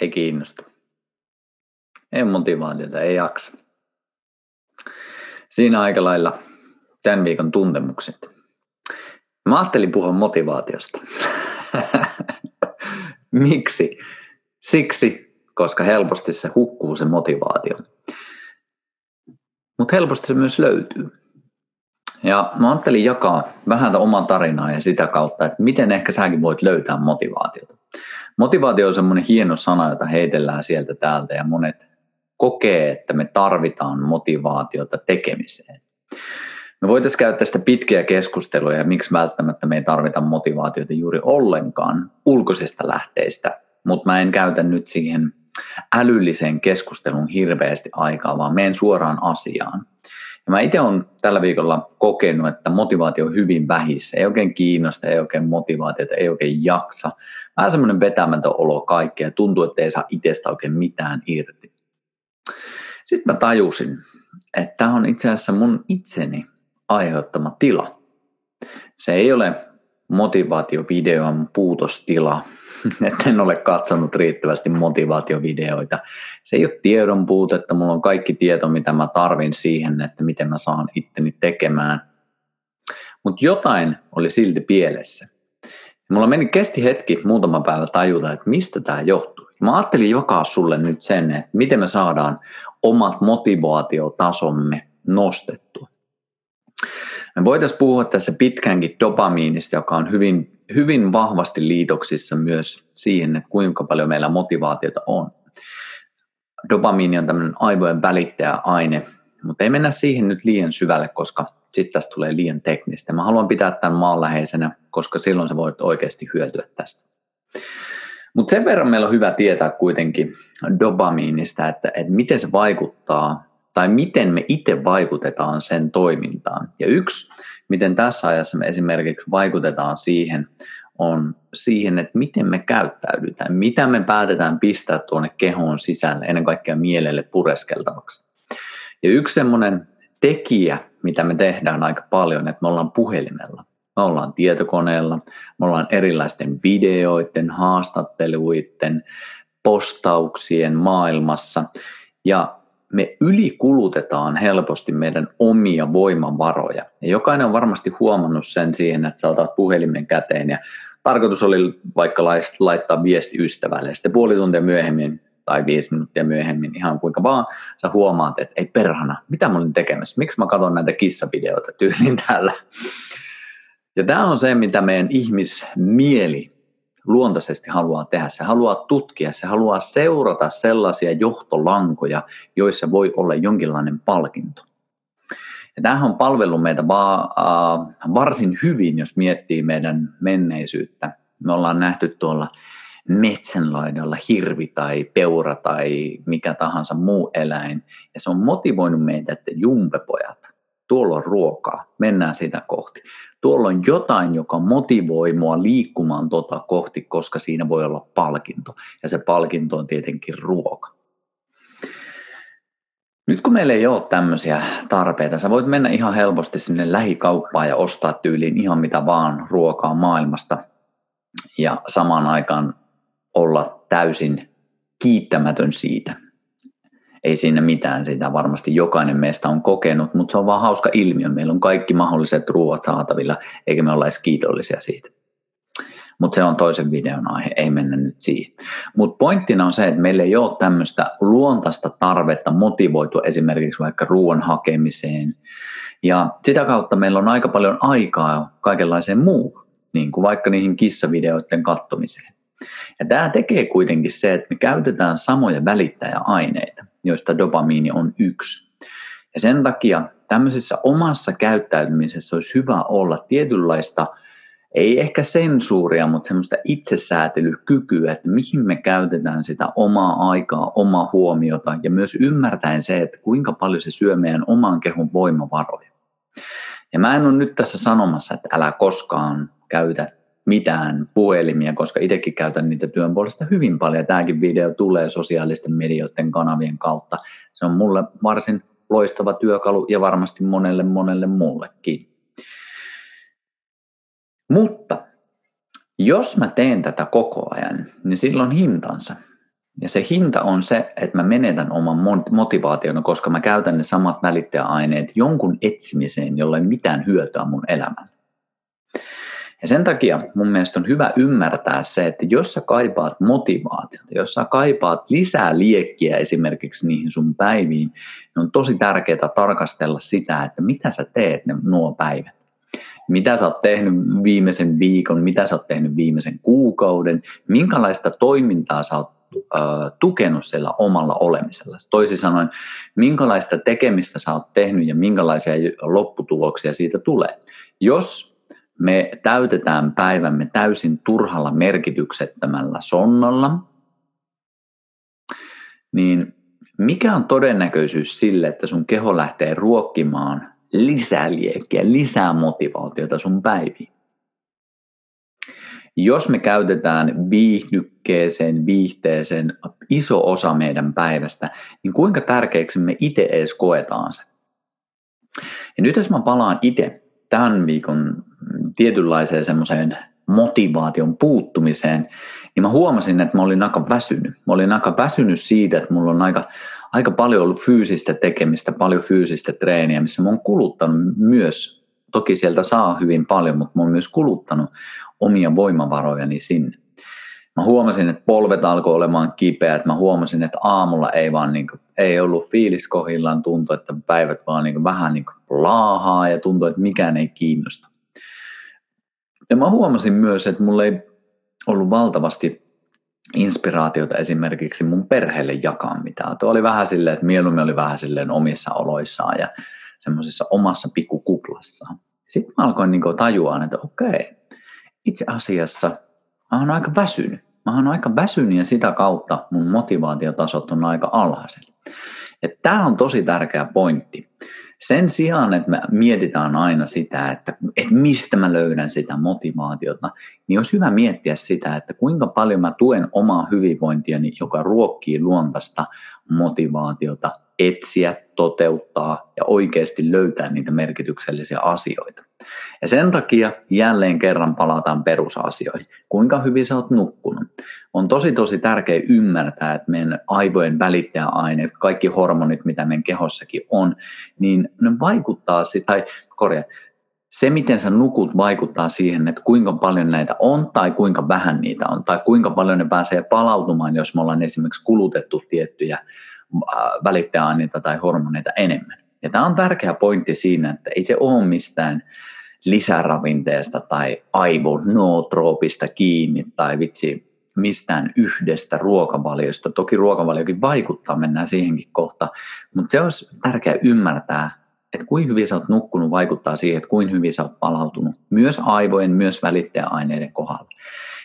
ei kiinnosta. Ei motivaatiota, ei jaksa. Siinä aika lailla tämän viikon tuntemukset. Mä ajattelin puhua motivaatiosta. Miksi? Siksi, koska helposti se hukkuu se motivaatio. Mutta helposti se myös löytyy. Ja mä ajattelin jakaa vähän oman tarinaa ja sitä kautta, että miten ehkä säkin voit löytää motivaatiota. Motivaatio on semmoinen hieno sana, jota heitellään sieltä täältä ja monet kokee, että me tarvitaan motivaatiota tekemiseen. Me voitaisiin käyttää sitä pitkiä keskusteluja ja miksi välttämättä me ei tarvita motivaatiota juuri ollenkaan ulkoisista lähteistä, mutta mä en käytä nyt siihen älylliseen keskustelun hirveästi aikaa, vaan menen suoraan asiaan. Ja mä itse olen tällä viikolla kokenut, että motivaatio on hyvin vähissä. Ei oikein kiinnosta, ei oikein motivaatiota, ei oikein jaksa. Vähän semmoinen vetämätön olo kaikkea. Tuntuu, että ei saa itsestä oikein mitään irti. Sitten mä tajusin, että tämä on itse asiassa mun itseni aiheuttama tila. Se ei ole motivaatiovideon puutostila, että en ole katsonut riittävästi motivaatiovideoita. Se ei ole tiedon puutetta, mulla on kaikki tieto, mitä mä tarvin siihen, että miten mä saan itteni tekemään. Mutta jotain oli silti pielessä. Mulla meni kesti hetki, muutama päivä tajuta, että mistä tämä johtuu. Mä ajattelin jakaa sulle nyt sen, että miten me saadaan omat motivaatiotasomme nostettua. Me voitaisiin puhua tässä pitkäänkin dopamiinista, joka on hyvin, hyvin vahvasti liitoksissa myös siihen, että kuinka paljon meillä motivaatiota on. Dopamiini on tämmöinen aivojen välittäjäaine, mutta ei mennä siihen nyt liian syvälle, koska sitten tästä tulee liian teknistä. Mä haluan pitää tämän maanläheisenä, koska silloin sä voit oikeasti hyötyä tästä. Mutta sen verran meillä on hyvä tietää kuitenkin dopamiinista, että, että miten se vaikuttaa tai miten me itse vaikutetaan sen toimintaan. Ja yksi, miten tässä ajassa me esimerkiksi vaikutetaan siihen, on siihen, että miten me käyttäydytään, mitä me päätetään pistää tuonne kehoon sisälle, ennen kaikkea mielelle pureskeltavaksi. Ja yksi semmoinen tekijä, mitä me tehdään aika paljon, että me ollaan puhelimella, me ollaan tietokoneella, me ollaan erilaisten videoiden, haastatteluiden, postauksien maailmassa. Ja me ylikulutetaan helposti meidän omia voimavaroja. Ja jokainen on varmasti huomannut sen siihen, että sä otat puhelimen käteen ja tarkoitus oli vaikka laittaa viesti ystävälle ja sitten puoli tuntia myöhemmin tai viisi minuuttia myöhemmin ihan kuinka vaan sä huomaat, että ei perhana, mitä mä olin tekemässä, miksi mä katson näitä kissavideoita tyylin täällä. Ja tämä on se, mitä meidän ihmismieli luontaisesti haluaa tehdä. Se haluaa tutkia, se haluaa seurata sellaisia johtolankoja, joissa voi olla jonkinlainen palkinto. Ja tämähän on palvellut meitä vaan, äh, varsin hyvin, jos miettii meidän menneisyyttä. Me ollaan nähty tuolla metsänlaidalla hirvi tai peura tai mikä tahansa muu eläin. Ja se on motivoinut meitä, että jumpepojat, tuolla on ruokaa, mennään sitä kohti tuolla on jotain, joka motivoi mua liikkumaan tota kohti, koska siinä voi olla palkinto. Ja se palkinto on tietenkin ruoka. Nyt kun meillä ei ole tämmöisiä tarpeita, sä voit mennä ihan helposti sinne lähikauppaan ja ostaa tyyliin ihan mitä vaan ruokaa maailmasta ja samaan aikaan olla täysin kiittämätön siitä, ei siinä mitään, sitä varmasti jokainen meistä on kokenut, mutta se on vaan hauska ilmiö. Meillä on kaikki mahdolliset ruuat saatavilla, eikä me olla edes kiitollisia siitä. Mutta se on toisen videon aihe, ei mennä nyt siihen. Mutta pointtina on se, että meillä ei ole tämmöistä luontaista tarvetta motivoitua esimerkiksi vaikka ruoan hakemiseen. Ja sitä kautta meillä on aika paljon aikaa kaikenlaiseen muuhun, niin kuin vaikka niihin kissavideoiden kattomiseen. Ja tämä tekee kuitenkin se, että me käytetään samoja välittäjäaineita joista dopamiini on yksi. Ja sen takia tämmöisessä omassa käyttäytymisessä olisi hyvä olla tietynlaista, ei ehkä sensuuria, mutta semmoista itsesäätelykykyä, että mihin me käytetään sitä omaa aikaa, omaa huomiota ja myös ymmärtäen se, että kuinka paljon se syö meidän oman kehon voimavaroja. Ja mä en ole nyt tässä sanomassa, että älä koskaan käytä mitään puhelimia, koska itsekin käytän niitä työn puolesta hyvin paljon. Tämäkin video tulee sosiaalisten medioiden kanavien kautta. Se on mulle varsin loistava työkalu ja varmasti monelle monelle muullekin. Mutta jos mä teen tätä koko ajan, niin silloin hintansa. Ja se hinta on se, että mä menetän oman motivaation, koska mä käytän ne samat välittäjäaineet jonkun etsimiseen, jolle ei mitään hyötyä mun elämään. Ja sen takia mun mielestä on hyvä ymmärtää se, että jos sä kaipaat motivaatiota, jos sä kaipaat lisää liekkiä esimerkiksi niihin sun päiviin, niin on tosi tärkeää tarkastella sitä, että mitä sä teet ne, nuo päivät. Mitä sä oot tehnyt viimeisen viikon, mitä sä oot tehnyt viimeisen kuukauden, minkälaista toimintaa sä oot tukenut sillä omalla olemisella. Toisin sanoen, minkälaista tekemistä sä oot tehnyt ja minkälaisia lopputuloksia siitä tulee. Jos me täytetään päivämme täysin turhalla merkityksettömällä sonnalla, niin mikä on todennäköisyys sille, että sun keho lähtee ruokkimaan lisää liekkiä, lisää motivaatiota sun päiviin? Jos me käytetään viihdykkeeseen, viihteeseen iso osa meidän päivästä, niin kuinka tärkeäksi me itse edes koetaan se? Ja nyt jos mä palaan itse tämän viikon tietynlaiseen semmoiseen motivaation puuttumiseen, niin mä huomasin, että mä olin aika väsynyt. Mä olin aika väsynyt siitä, että mulla on aika, aika paljon ollut fyysistä tekemistä, paljon fyysistä treeniä, missä mä oon kuluttanut myös, toki sieltä saa hyvin paljon, mutta mä oon myös kuluttanut omia voimavarojani sinne. Mä huomasin, että polvet alkoi olemaan kipeät. Mä huomasin, että aamulla ei vaan niin kuin, ei ollut fiilis kohillaan. Tuntui, että päivät vaan niin kuin, vähän niin kuin laahaa ja tuntui, että mikään ei kiinnosta. Ja mä huomasin myös, että mulla ei ollut valtavasti inspiraatiota esimerkiksi mun perheelle jakaa mitään. Tuo oli vähän silleen, että mieluummin oli vähän silleen omissa oloissaan ja semmoisessa omassa pikkukuplassaan. Sitten mä alkoin niin tajua, että okei, itse asiassa mä oon aika väsynyt. Mä oon aika väsynyt ja sitä kautta mun motivaatiotasot on aika alhaisella. Tämä on tosi tärkeä pointti. Sen sijaan, että me mietitään aina sitä, että, että mistä mä löydän sitä motivaatiota, niin olisi hyvä miettiä sitä, että kuinka paljon mä tuen omaa hyvinvointiani, joka ruokkii luontaista motivaatiota etsiä, toteuttaa ja oikeasti löytää niitä merkityksellisiä asioita. Ja sen takia jälleen kerran palataan perusasioihin. Kuinka hyvin sä oot nukkunut? On tosi tosi tärkeää ymmärtää, että meidän aivojen välittäjäaineet, kaikki hormonit, mitä meidän kehossakin on, niin ne vaikuttaa, tai korjaa, se, miten sä nukut, vaikuttaa siihen, että kuinka paljon näitä on tai kuinka vähän niitä on, tai kuinka paljon ne pääsee palautumaan, jos me ollaan esimerkiksi kulutettu tiettyjä välittäjäaineita tai hormoneita enemmän. Ja tämä on tärkeä pointti siinä, että ei se ole mistään lisäravinteesta tai aivonootroopista kiinni tai vitsi mistään yhdestä ruokavaliosta. Toki ruokavaliokin vaikuttaa, mennään siihenkin kohta, mutta se olisi tärkeää ymmärtää, että kuin hyvin sä oot nukkunut vaikuttaa siihen, että kuin hyvin sä oot palautunut myös aivojen, myös välittäjäaineiden kohdalla.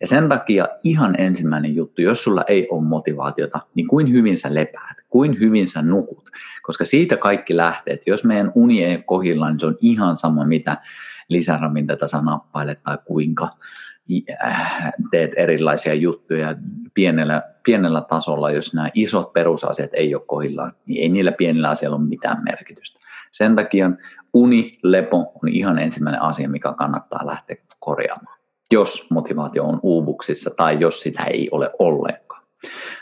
Ja sen takia ihan ensimmäinen juttu, jos sulla ei ole motivaatiota, niin kuin hyvin sä lepäät, kuin hyvin sä nukut. Koska siitä kaikki lähtee, että jos meidän uni ei kohdilla, niin se on ihan sama, mitä lisäravinteita sä nappailet tai kuinka äh, teet erilaisia juttuja pienellä, pienellä tasolla, jos nämä isot perusasiat ei ole kohdillaan, niin ei niillä pienillä asioilla ole mitään merkitystä. Sen takia uni, lepo on ihan ensimmäinen asia, mikä kannattaa lähteä korjaamaan, jos motivaatio on uuvuksissa tai jos sitä ei ole ollenkaan.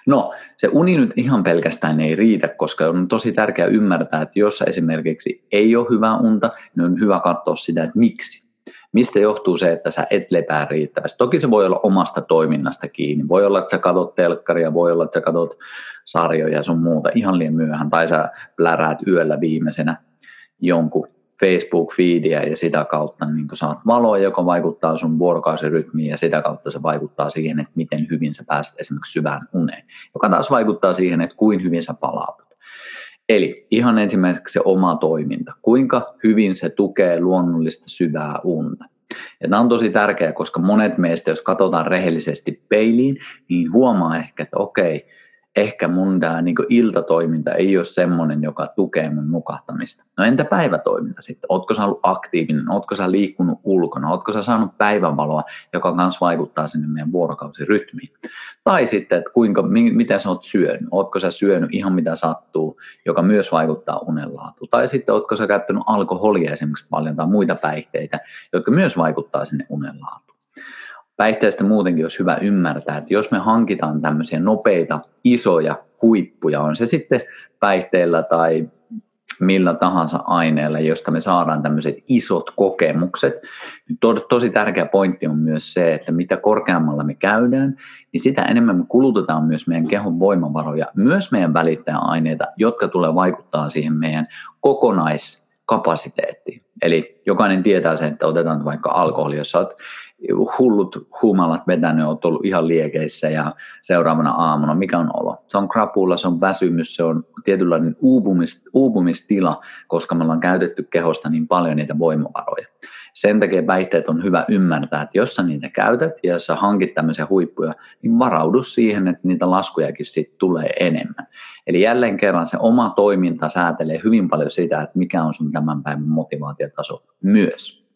No, se uni nyt ihan pelkästään ei riitä, koska on tosi tärkeää ymmärtää, että jos esimerkiksi ei ole hyvää unta, niin on hyvä katsoa sitä, että miksi. Mistä johtuu se, että sä et lepää riittävästi? Toki se voi olla omasta toiminnasta kiinni. Voi olla, että sä katot telkkaria, voi olla, että sä katot sarjoja ja sun muuta ihan liian myöhään, tai sä pläräät yöllä viimeisenä jonkun Facebook-feediä ja sitä kautta niin saat valoa, joka vaikuttaa sun vuorokausirytmiin ja sitä kautta se vaikuttaa siihen, että miten hyvin sä pääset esimerkiksi syvään uneen, joka taas vaikuttaa siihen, että kuin hyvin sä palaudut. Eli ihan ensimmäiseksi se oma toiminta. Kuinka hyvin se tukee luonnollista syvää unta. Ja tämä on tosi tärkeää, koska monet meistä, jos katsotaan rehellisesti peiliin, niin huomaa ehkä, että okei, ehkä mun tämä niin iltatoiminta ei ole semmoinen, joka tukee mun nukahtamista. No entä päivätoiminta sitten? Ootko sä ollut aktiivinen? Ootko sä liikkunut ulkona? Ootko sä saanut päivänvaloa, joka myös vaikuttaa sinne meidän vuorokausirytmiin? Tai sitten, että kuinka, mitä sä oot syönyt? Ootko sä syönyt ihan mitä sattuu, joka myös vaikuttaa unenlaatuun? Tai sitten ootko sä käyttänyt alkoholia esimerkiksi paljon tai muita päihteitä, jotka myös vaikuttaa sinne unenlaatuun? Päihteistä muutenkin olisi hyvä ymmärtää, että jos me hankitaan tämmöisiä nopeita, isoja huippuja, on se sitten päihteillä tai millä tahansa aineella, josta me saadaan tämmöiset isot kokemukset. Tosi tärkeä pointti on myös se, että mitä korkeammalla me käydään, niin sitä enemmän me kulutetaan myös meidän kehon voimavaroja, myös meidän välittäjäaineita, jotka tulee vaikuttaa siihen meidän kokonaiskapasiteettiin. Eli jokainen tietää sen, että otetaan vaikka alkoholi, jos olet hullut humalat vetänyt, olet ollut ihan liekeissä ja seuraavana aamuna, mikä on olo? Se on krapulla, se on väsymys, se on tietynlainen uupumis, uupumistila, koska me ollaan käytetty kehosta niin paljon niitä voimavaroja. Sen takia väitteet on hyvä ymmärtää, että jos sä niitä käytät ja jos sä hankit tämmöisiä huippuja, niin varaudu siihen, että niitä laskujakin sitten tulee enemmän. Eli jälleen kerran se oma toiminta säätelee hyvin paljon sitä, että mikä on sun tämän päivän motivaatiotaso myös.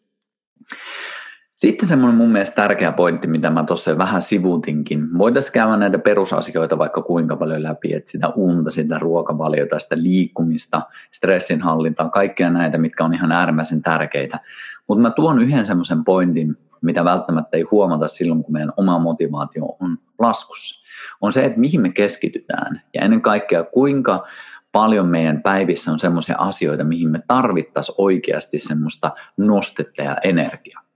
Sitten semmoinen mun mielestä tärkeä pointti, mitä mä tuossa vähän sivuutinkin. Voitaisiin käydä näitä perusasioita vaikka kuinka paljon läpi, että sitä unta, sitä ruokavaliota, sitä liikkumista, stressinhallintaa, kaikkea näitä, mitkä on ihan äärimmäisen tärkeitä. Mutta mä tuon yhden semmoisen pointin, mitä välttämättä ei huomata silloin, kun meidän oma motivaatio on laskussa. On se, että mihin me keskitytään ja ennen kaikkea kuinka paljon meidän päivissä on semmoisia asioita, mihin me tarvittaisiin oikeasti semmoista nostetta ja energiaa.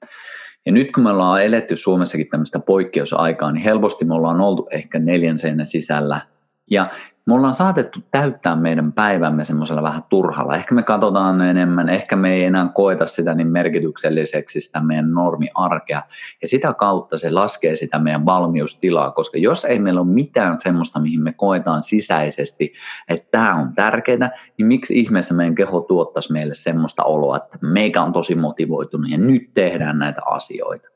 Ja nyt kun me ollaan eletty Suomessakin tämmöistä poikkeusaikaa, niin helposti me ollaan oltu ehkä neljän seinän sisällä. Ja me ollaan saatettu täyttää meidän päivämme semmoisella vähän turhalla. Ehkä me katsotaan enemmän, ehkä me ei enää koeta sitä niin merkitykselliseksi sitä meidän normiarkea. Ja sitä kautta se laskee sitä meidän valmiustilaa, koska jos ei meillä ole mitään semmoista, mihin me koetaan sisäisesti, että tämä on tärkeää, niin miksi ihmeessä meidän keho tuottaisi meille semmoista oloa, että meikä on tosi motivoitunut ja nyt tehdään näitä asioita.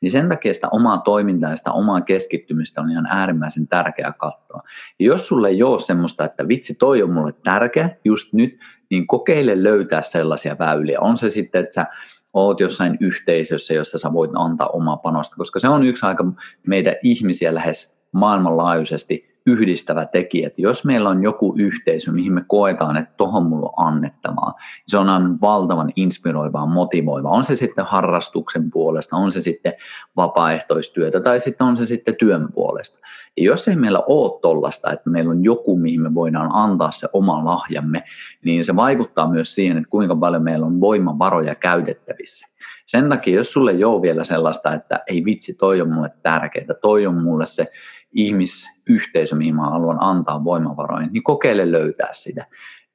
Niin sen takia sitä omaa toimintaa ja sitä omaa keskittymistä on ihan äärimmäisen tärkeää katsoa. Ja jos sulle ei ole semmoista, että vitsi toi on mulle tärkeä just nyt, niin kokeile löytää sellaisia väyliä. On se sitten, että sä oot jossain yhteisössä, jossa sä voit antaa omaa panosta, koska se on yksi aika meitä ihmisiä lähes maailmanlaajuisesti yhdistävä tekijä, että jos meillä on joku yhteisö, mihin me koetaan, että tohon mulla on annettavaa, niin se on valtavan inspiroivaa, motivoivaa. On se sitten harrastuksen puolesta, on se sitten vapaaehtoistyötä tai sitten on se sitten työn puolesta. Ja jos ei meillä ole tollasta, että meillä on joku, mihin me voidaan antaa se oma lahjamme, niin se vaikuttaa myös siihen, että kuinka paljon meillä on voimavaroja käytettävissä. Sen takia, jos sulle ei ole vielä sellaista, että ei vitsi, toi on mulle tärkeää, toi on mulle se ihmisyhteisö, mihin mä haluan antaa voimavaroja, niin kokeile löytää sitä.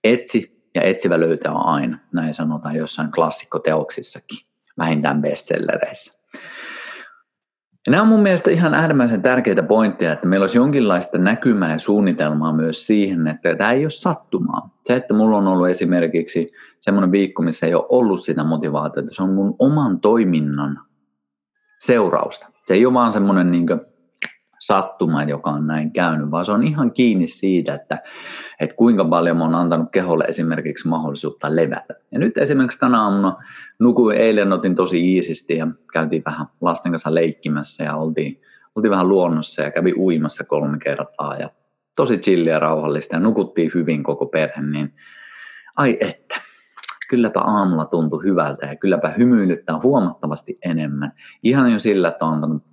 Etsi ja etsivä löytää aina, näin sanotaan jossain klassikkoteoksissakin, vähintään bestsellereissä. Nämä on mun mielestä ihan äärimmäisen tärkeitä pointteja, että meillä olisi jonkinlaista näkymää ja suunnitelmaa myös siihen, että tämä ei ole sattumaa. Se, että mulla on ollut esimerkiksi semmoinen viikko, missä ei ole ollut sitä motivaatiota, se on mun oman toiminnan seurausta. Se ei ole vaan semmoinen niin sattuma, joka on näin käynyt, vaan se on ihan kiinni siitä, että, että kuinka paljon mä oon antanut keholle esimerkiksi mahdollisuutta levätä. Ja nyt esimerkiksi tänä aamuna nukuin eilen, otin tosi iisisti ja käytiin vähän lasten kanssa leikkimässä ja oltiin, oltiin vähän luonnossa ja kävi uimassa kolme kertaa ja tosi chilliä ja rauhallista ja nukuttiin hyvin koko perhe, niin ai että, kylläpä aamulla tuntui hyvältä ja kylläpä hymyilyttää huomattavasti enemmän. Ihan jo sillä, että on antanut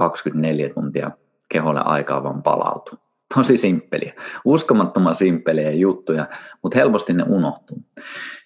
24 tuntia keholle aikaa vaan palautua. Tosi simppeliä, uskomattoman simppeliä juttuja, mutta helposti ne unohtuu.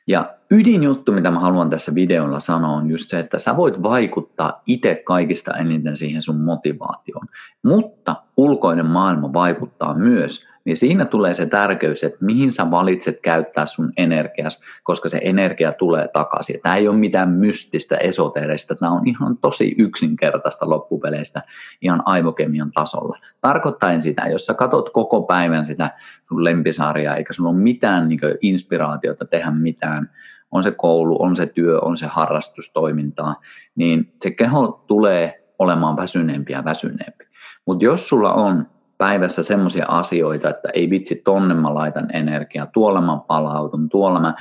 Ja ydinjuttu, mitä mä haluan tässä videolla sanoa, on just se, että sä voit vaikuttaa itse kaikista eniten siihen sun motivaatioon. Mutta ulkoinen maailma vaikuttaa myös niin siinä tulee se tärkeys, että mihin sä valitset käyttää sun energias, koska se energia tulee takaisin. Tämä ei ole mitään mystistä, esoteerista, tämä on ihan tosi yksinkertaista loppupeleistä ihan aivokemian tasolla. Tarkoittain sitä, jos sä katot koko päivän sitä sun lempisarjaa, eikä sulla ole mitään niin inspiraatiota tehdä mitään, on se koulu, on se työ, on se harrastustoimintaa, niin se keho tulee olemaan väsyneempi ja väsyneempi. Mutta jos sulla on päivässä semmoisia asioita, että ei vitsi, tonne mä laitan energiaa, tuolla mä palautun, tuolla mä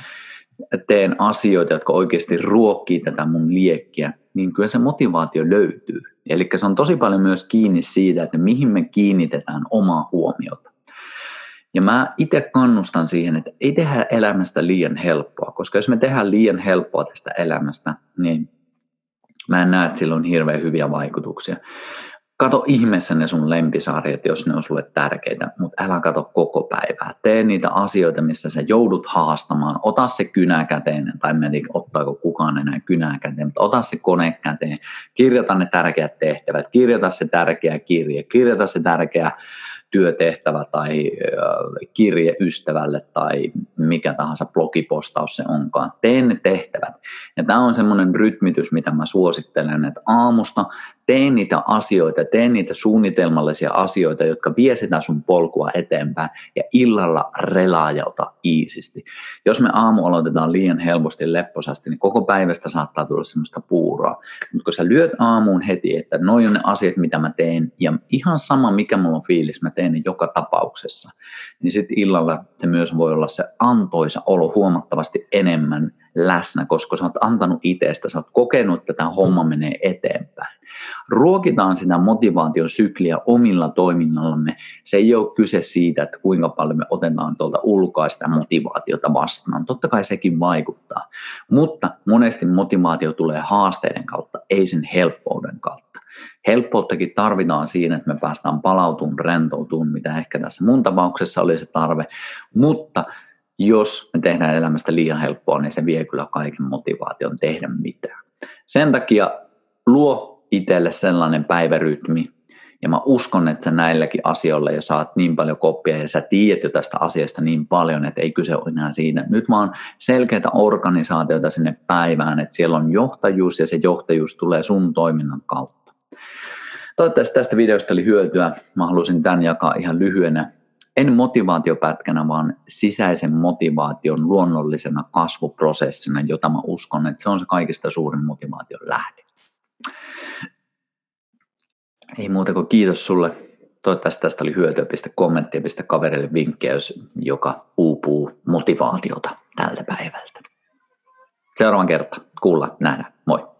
teen asioita, jotka oikeasti ruokkii tätä mun liekkiä, niin kyllä se motivaatio löytyy. Eli se on tosi paljon myös kiinni siitä, että mihin me kiinnitetään omaa huomiota. Ja mä itse kannustan siihen, että ei tehdä elämästä liian helppoa, koska jos me tehdään liian helppoa tästä elämästä, niin Mä en näe, että sillä on hirveän hyviä vaikutuksia. Kato ihmeessä ne sun lempisarjat, jos ne on sulle tärkeitä, mutta älä kato koko päivää. Tee niitä asioita, missä sä joudut haastamaan. Ota se kynä käteen, tai en tiedä, ottaako kukaan enää kynää käteen, mutta ota se kone käteen. Kirjoita ne tärkeät tehtävät, kirjoita se tärkeä kirje, kirjoita se tärkeä työtehtävä tai kirje ystävälle tai mikä tahansa blogipostaus se onkaan. Tee ne tehtävät. Ja tämä on semmoinen rytmitys, mitä mä suosittelen, että aamusta tee niitä asioita, tee niitä suunnitelmallisia asioita, jotka vie sitä sun polkua eteenpäin ja illalla relaajauta iisisti. Jos me aamu aloitetaan liian helposti lepposasti, niin koko päivästä saattaa tulla semmoista puuroa. Mutta kun sä lyöt aamuun heti, että noin on ne asiat, mitä mä teen, ja ihan sama mikä mulla on fiilis, mä teen ne joka tapauksessa, niin sitten illalla se myös voi olla se antoisa olo huomattavasti enemmän läsnä, koska sä oot antanut itsestä, sä oot kokenut, että tämä homma menee eteenpäin. Ruokitaan sitä motivaation sykliä omilla toiminnallamme. Se ei ole kyse siitä, että kuinka paljon me otetaan tuolta ulkoa sitä motivaatiota vastaan. Totta kai sekin vaikuttaa, mutta monesti motivaatio tulee haasteiden kautta, ei sen helppouden kautta. Helppouttakin tarvitaan siinä, että me päästään palautumaan, rentoutumaan, mitä ehkä tässä mun tapauksessa oli se tarve, mutta jos me tehdään elämästä liian helppoa, niin se vie kyllä kaiken motivaation tehdä mitään. Sen takia luo itselle sellainen päivärytmi, ja mä uskon, että sä näilläkin asioilla ja saat niin paljon koppia ja sä tiedät jo tästä asiasta niin paljon, että ei kyse ole enää siinä. Nyt vaan selkeitä organisaatioita sinne päivään, että siellä on johtajuus ja se johtajuus tulee sun toiminnan kautta. Toivottavasti tästä videosta oli hyötyä. Mä halusin tämän jakaa ihan lyhyenä en motivaatiopätkänä, vaan sisäisen motivaation luonnollisena kasvuprosessina, jota mä uskon, että se on se kaikista suurin motivaation lähde. Ei muuta kuin kiitos sulle. Toivottavasti tästä oli hyötyä. Pistä kommenttia, pistä kaverille vinkkejä, joka uupuu motivaatiota tältä päivältä. Seuraavan kerta. Kuulla, nähdä. Moi.